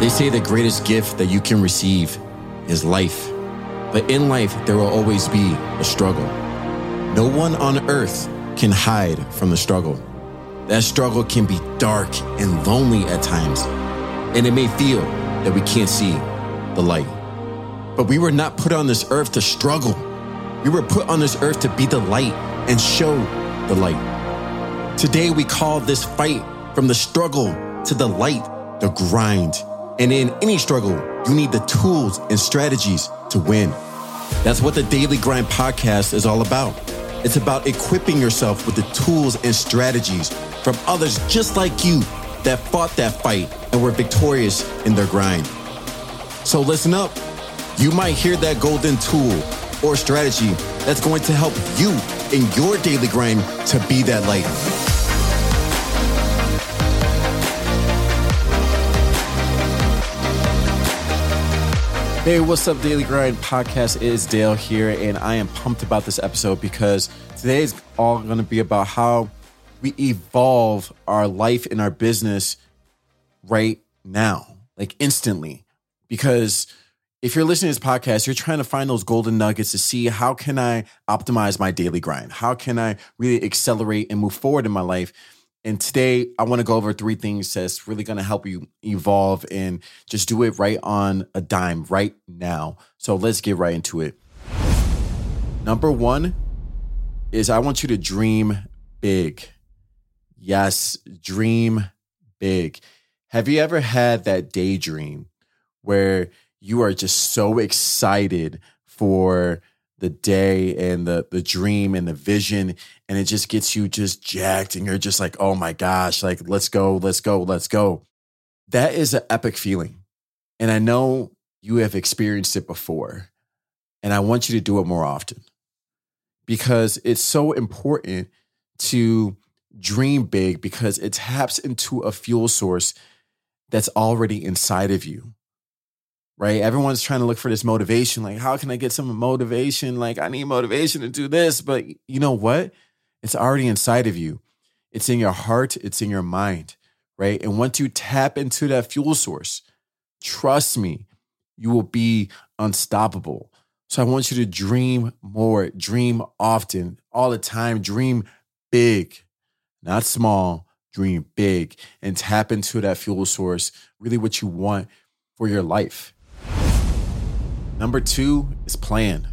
They say the greatest gift that you can receive is life. But in life, there will always be a struggle. No one on earth can hide from the struggle. That struggle can be dark and lonely at times, and it may feel that we can't see the light. But we were not put on this earth to struggle. We were put on this earth to be the light and show the light. Today, we call this fight from the struggle to the light, the grind. And in any struggle, you need the tools and strategies to win. That's what the Daily Grind podcast is all about. It's about equipping yourself with the tools and strategies from others just like you that fought that fight and were victorious in their grind. So listen up. You might hear that golden tool or strategy that's going to help you in your daily grind to be that light. Hey, what's up, Daily Grind Podcast? It is Dale here, and I am pumped about this episode because today is all going to be about how we evolve our life and our business right now, like instantly. Because if you're listening to this podcast, you're trying to find those golden nuggets to see how can I optimize my daily grind? How can I really accelerate and move forward in my life? And today, I want to go over three things that's really going to help you evolve and just do it right on a dime right now. So let's get right into it. Number one is I want you to dream big. Yes, dream big. Have you ever had that daydream where you are just so excited for the day and the the dream and the vision and it just gets you just jacked and you're just like oh my gosh like let's go let's go let's go that is an epic feeling and i know you have experienced it before and i want you to do it more often because it's so important to dream big because it taps into a fuel source that's already inside of you right? Everyone's trying to look for this motivation. Like, how can I get some motivation? Like, I need motivation to do this. But you know what? It's already inside of you. It's in your heart, it's in your mind, right? And once you tap into that fuel source, trust me, you will be unstoppable. So I want you to dream more, dream often, all the time, dream big, not small, dream big, and tap into that fuel source, really what you want for your life. Number two is plan.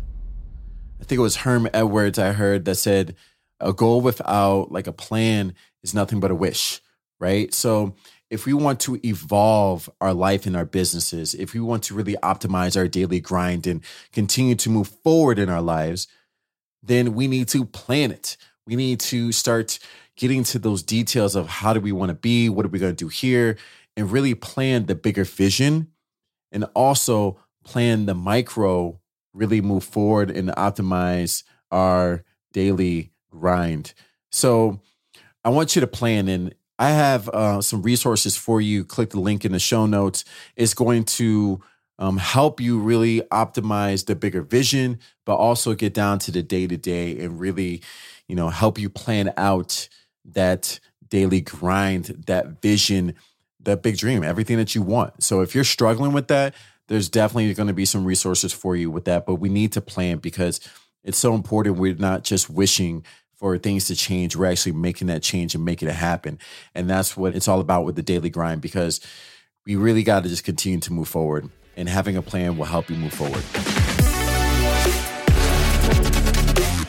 I think it was Herm Edwards I heard that said a goal without like a plan is nothing but a wish, right? So if we want to evolve our life and our businesses, if we want to really optimize our daily grind and continue to move forward in our lives, then we need to plan it. We need to start getting to those details of how do we want to be, what are we going to do here, and really plan the bigger vision and also plan the micro really move forward and optimize our daily grind. So I want you to plan and I have uh, some resources for you. Click the link in the show notes. It's going to um, help you really optimize the bigger vision, but also get down to the day to day and really, you know, help you plan out that daily grind, that vision, that big dream, everything that you want. So if you're struggling with that, there's definitely going to be some resources for you with that, but we need to plan because it's so important. We're not just wishing for things to change. We're actually making that change and making it happen. And that's what it's all about with the daily grind because we really got to just continue to move forward and having a plan will help you move forward.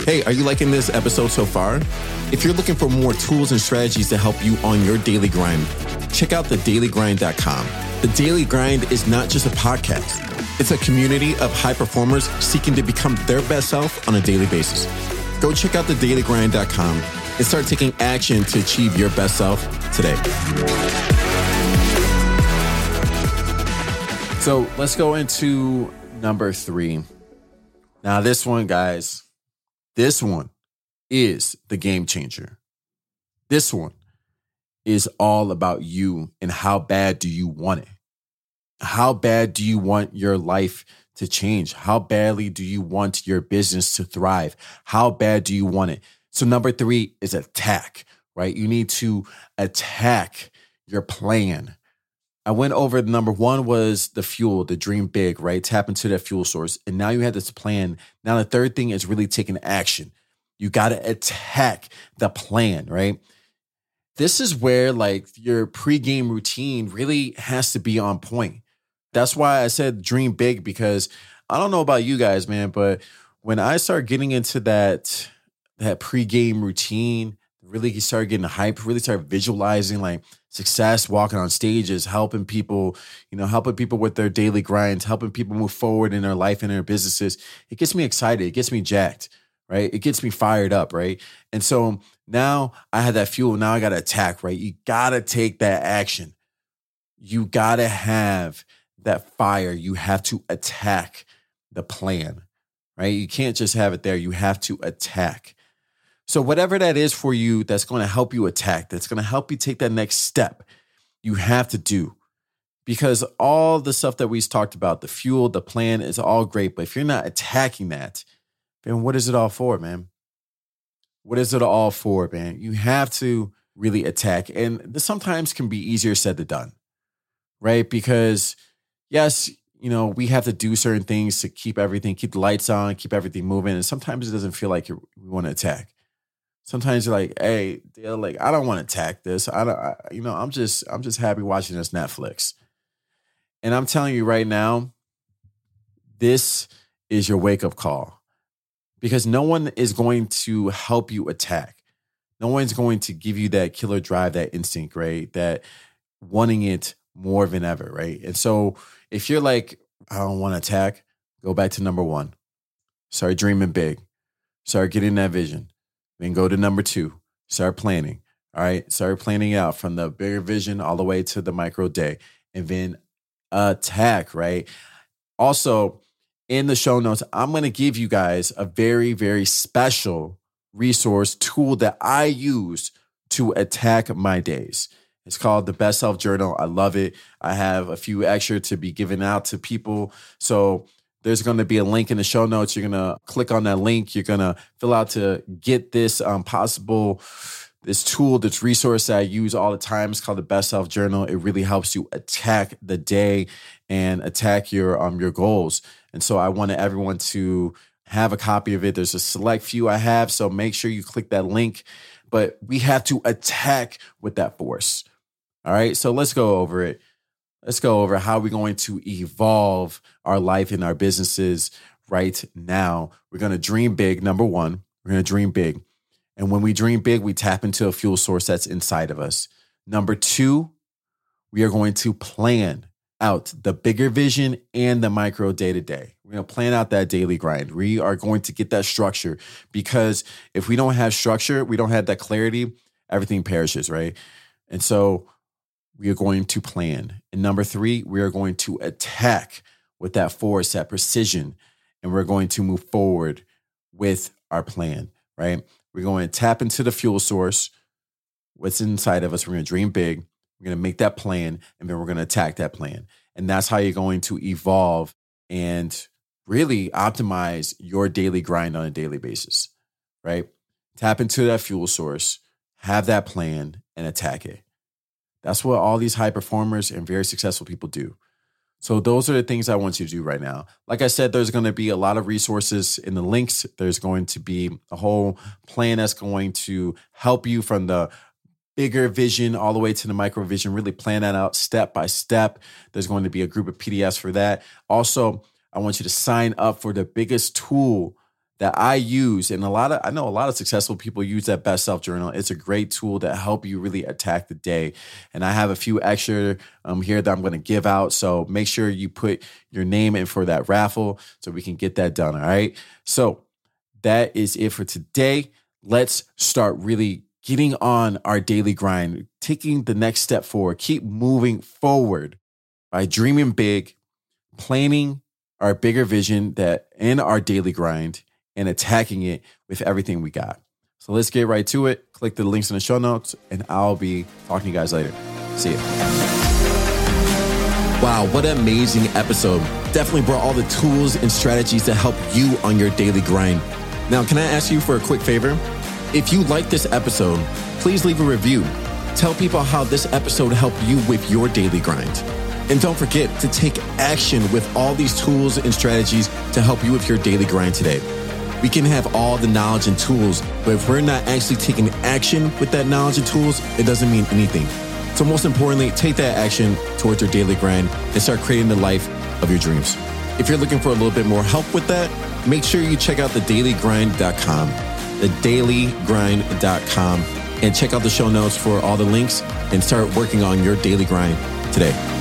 Hey, are you liking this episode so far? If you're looking for more tools and strategies to help you on your daily grind, check out thedailygrind.com. The Daily Grind is not just a podcast, it's a community of high performers seeking to become their best self on a daily basis. Go check out thedailygrind.com and start taking action to achieve your best self today. So let's go into number three. Now, this one, guys, this one is the game changer. This one is all about you and how bad do you want it? How bad do you want your life to change? How badly do you want your business to thrive? How bad do you want it? So, number three is attack, right? You need to attack your plan. I went over the number one was the fuel, the dream big, right? Tap into that fuel source. And now you have this plan. Now the third thing is really taking action. You got to attack the plan, right? This is where like your pregame routine really has to be on point. That's why I said dream big because I don't know about you guys, man, but when I start getting into that that pregame routine, really start getting hype, really start visualizing like success, walking on stages, helping people, you know, helping people with their daily grinds, helping people move forward in their life and their businesses. It gets me excited. It gets me jacked, right? It gets me fired up, right? And so now I have that fuel. Now I got to attack, right? You got to take that action. You got to have that fire. You have to attack the plan, right? You can't just have it there. You have to attack. So, whatever that is for you that's going to help you attack, that's going to help you take that next step, you have to do. Because all the stuff that we've talked about, the fuel, the plan is all great. But if you're not attacking that, then what is it all for, man? What is it all for, man? You have to really attack. And this sometimes can be easier said than done, right? Because, yes, you know, we have to do certain things to keep everything, keep the lights on, keep everything moving. And sometimes it doesn't feel like we want to attack sometimes you're like, hey, they're like, I don't want to attack this. I don't, I, you know, I'm just, I'm just happy watching this Netflix. And I'm telling you right now, this is your wake up call because no one is going to help you attack. No one's going to give you that killer drive, that instinct, right? That wanting it more than ever, right? And so if you're like, I don't want to attack, go back to number one. Start dreaming big. Start getting that vision then go to number two, start planning. All right. Start planning out from the bigger vision all the way to the micro day and then attack, right? Also, in the show notes, I'm going to give you guys a very, very special resource tool that I use to attack my days. It's called the Best Self Journal. I love it. I have a few extra to be given out to people. So there's going to be a link in the show notes. You're going to click on that link. You're going to fill out to get this um, possible this tool, this resource that I use all the time. It's called the Best Self Journal. It really helps you attack the day and attack your um your goals. And so I wanted everyone to have a copy of it. There's a select few I have, so make sure you click that link. But we have to attack with that force. All right, so let's go over it. Let's go over how we're going to evolve our life and our businesses right now. We're going to dream big, number one. We're going to dream big. And when we dream big, we tap into a fuel source that's inside of us. Number two, we are going to plan out the bigger vision and the micro day to day. We're going to plan out that daily grind. We are going to get that structure because if we don't have structure, we don't have that clarity, everything perishes, right? And so we are going to plan. And number three, we are going to attack with that force, that precision, and we're going to move forward with our plan, right? We're going to tap into the fuel source, what's inside of us. We're going to dream big. We're going to make that plan, and then we're going to attack that plan. And that's how you're going to evolve and really optimize your daily grind on a daily basis, right? Tap into that fuel source, have that plan, and attack it. That's what all these high performers and very successful people do. So those are the things I want you to do right now. Like I said, there's going to be a lot of resources in the links. There's going to be a whole plan that's going to help you from the bigger vision all the way to the micro vision, really plan that out step by step. There's going to be a group of PDFs for that. Also, I want you to sign up for the biggest tool that I use, and a lot of I know a lot of successful people use that best self journal. It's a great tool to help you really attack the day. And I have a few extra um, here that I'm going to give out. So make sure you put your name in for that raffle so we can get that done. All right. So that is it for today. Let's start really getting on our daily grind, taking the next step forward, keep moving forward by dreaming big, planning our bigger vision that in our daily grind and attacking it with everything we got. So let's get right to it. Click the links in the show notes, and I'll be talking to you guys later. See you. Wow, what an amazing episode. Definitely brought all the tools and strategies to help you on your daily grind. Now, can I ask you for a quick favor? If you like this episode, please leave a review Tell people how this episode helped you with your daily grind. And don't forget to take action with all these tools and strategies to help you with your daily grind today. We can have all the knowledge and tools, but if we're not actually taking action with that knowledge and tools, it doesn't mean anything. So, most importantly, take that action towards your daily grind and start creating the life of your dreams. If you're looking for a little bit more help with that, make sure you check out thedailygrind.com, thedailygrind.com, and check out the show notes for all the links and start working on your daily grind today.